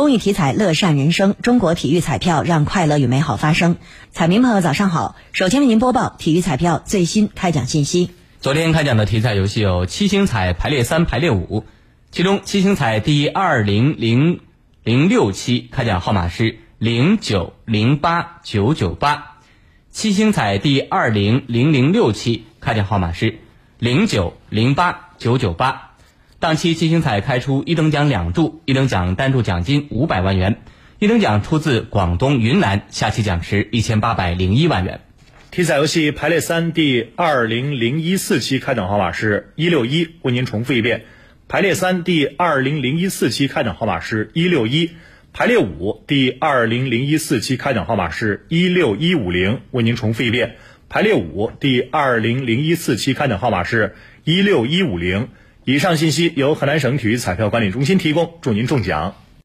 公益体彩乐善人生，中国体育彩票让快乐与美好发生。彩民朋友早上好，首先为您播报体育彩票最新开奖信息。昨天开奖的体彩游戏有七星彩排列三、排列五，其中七星彩第二零零零六期开奖号码是零九零八九九八，七星彩第二零零零六期开奖号码是零九零八九九八。当期七星彩开出一等奖两注，一等奖单注奖金五百万元，一等奖出自广东云南，下期奖池一千八百零一万元。体彩游戏排列三第二零零一四期开奖号码是一六一，为您重复一遍。排列三第二零零一四期开奖号码是一六一，排列五第二零零一四期开奖号码是一六一五零，为您重复一遍。排列五第二零零一四期开奖号码是一六一五零。以上信息由河南省体育彩票管理中心提供，祝您中奖。